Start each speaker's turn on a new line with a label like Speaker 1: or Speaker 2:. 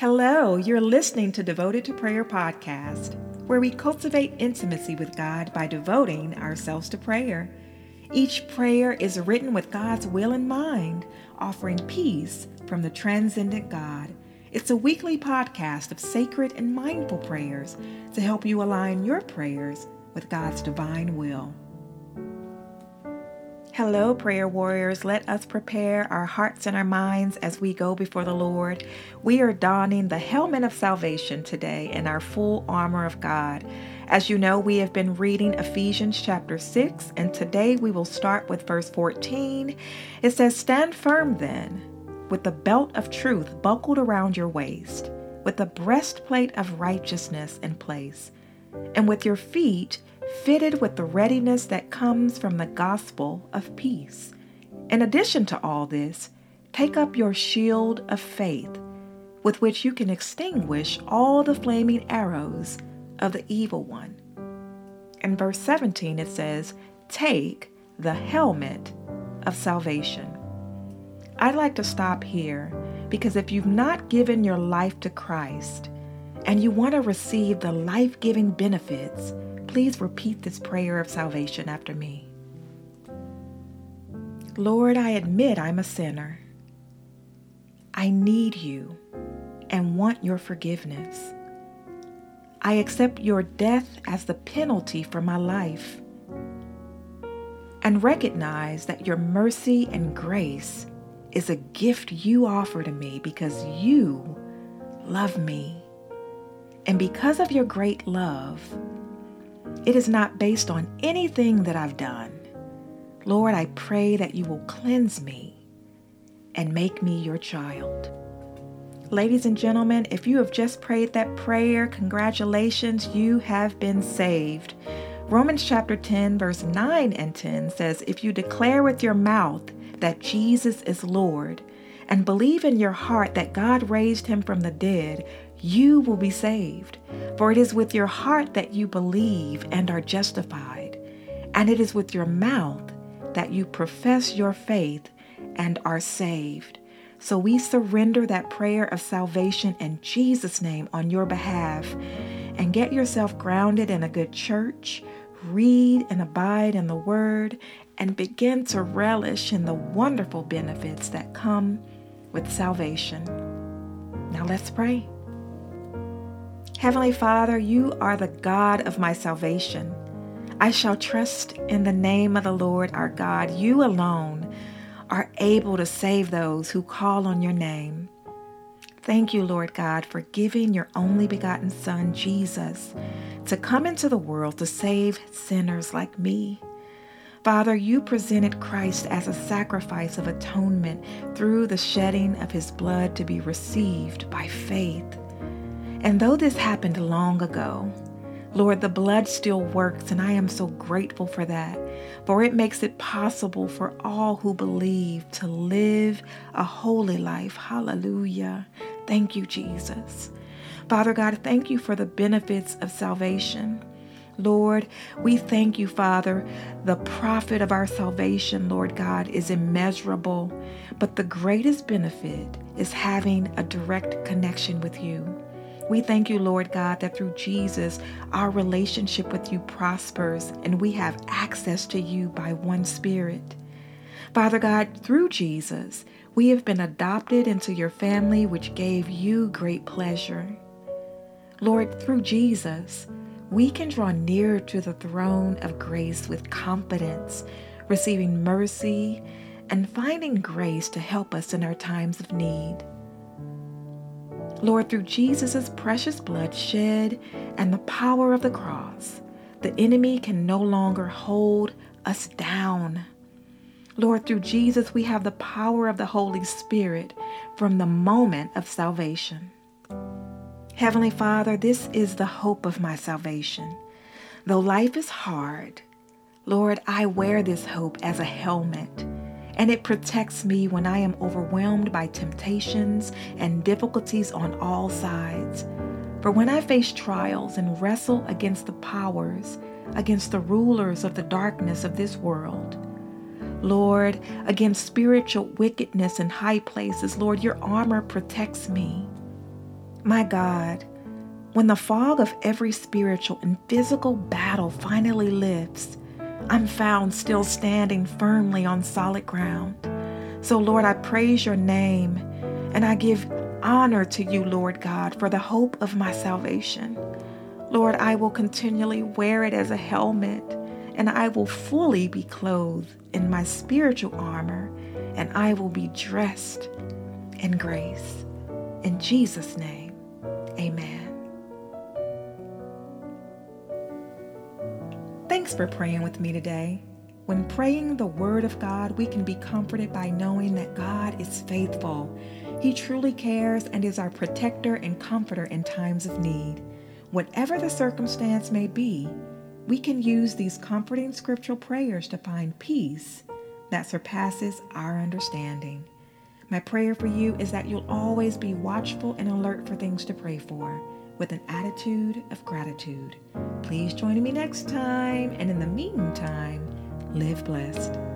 Speaker 1: Hello, you're listening to Devoted to Prayer podcast, where we cultivate intimacy with God by devoting ourselves to prayer. Each prayer is written with God's will in mind, offering peace from the transcendent God. It's a weekly podcast of sacred and mindful prayers to help you align your prayers with God's divine will. Hello, prayer warriors. Let us prepare our hearts and our minds as we go before the Lord. We are donning the helmet of salvation today and our full armor of God. As you know, we have been reading Ephesians chapter 6, and today we will start with verse 14. It says, Stand firm then, with the belt of truth buckled around your waist, with the breastplate of righteousness in place, and with your feet fitted with the readiness that comes from the gospel of peace. In addition to all this, take up your shield of faith, with which you can extinguish all the flaming arrows of the evil one. In verse 17, it says, Take the helmet of salvation. I'd like to stop here because if you've not given your life to Christ and you want to receive the life giving benefits, Please repeat this prayer of salvation after me. Lord, I admit I'm a sinner. I need you and want your forgiveness. I accept your death as the penalty for my life and recognize that your mercy and grace is a gift you offer to me because you love me. And because of your great love, it is not based on anything that I've done. Lord, I pray that you will cleanse me and make me your child. Ladies and gentlemen, if you have just prayed that prayer, congratulations, you have been saved. Romans chapter 10, verse 9 and 10 says, If you declare with your mouth that Jesus is Lord and believe in your heart that God raised him from the dead, you will be saved. For it is with your heart that you believe and are justified, and it is with your mouth that you profess your faith and are saved. So we surrender that prayer of salvation in Jesus' name on your behalf and get yourself grounded in a good church, read and abide in the Word, and begin to relish in the wonderful benefits that come with salvation. Now let's pray. Heavenly Father, you are the God of my salvation. I shall trust in the name of the Lord our God. You alone are able to save those who call on your name. Thank you, Lord God, for giving your only begotten Son, Jesus, to come into the world to save sinners like me. Father, you presented Christ as a sacrifice of atonement through the shedding of his blood to be received by faith. And though this happened long ago, Lord, the blood still works, and I am so grateful for that. For it makes it possible for all who believe to live a holy life. Hallelujah. Thank you, Jesus. Father God, thank you for the benefits of salvation. Lord, we thank you, Father. The profit of our salvation, Lord God, is immeasurable, but the greatest benefit is having a direct connection with you. We thank you, Lord God, that through Jesus, our relationship with you prospers and we have access to you by one Spirit. Father God, through Jesus, we have been adopted into your family, which gave you great pleasure. Lord, through Jesus, we can draw near to the throne of grace with confidence, receiving mercy and finding grace to help us in our times of need. Lord, through Jesus' precious blood shed and the power of the cross, the enemy can no longer hold us down. Lord, through Jesus, we have the power of the Holy Spirit from the moment of salvation. Heavenly Father, this is the hope of my salvation. Though life is hard, Lord, I wear this hope as a helmet and it protects me when I am overwhelmed by temptations and difficulties on all sides. For when I face trials and wrestle against the powers, against the rulers of the darkness of this world, Lord, against spiritual wickedness in high places, Lord, your armor protects me. My God, when the fog of every spiritual and physical battle finally lifts, I'm found still standing firmly on solid ground. So, Lord, I praise your name and I give honor to you, Lord God, for the hope of my salvation. Lord, I will continually wear it as a helmet and I will fully be clothed in my spiritual armor and I will be dressed in grace. In Jesus' name, amen. Thanks for praying with me today. When praying the Word of God, we can be comforted by knowing that God is faithful. He truly cares and is our protector and comforter in times of need. Whatever the circumstance may be, we can use these comforting scriptural prayers to find peace that surpasses our understanding. My prayer for you is that you'll always be watchful and alert for things to pray for with an attitude of gratitude. Please join me next time, and in the meantime, live blessed.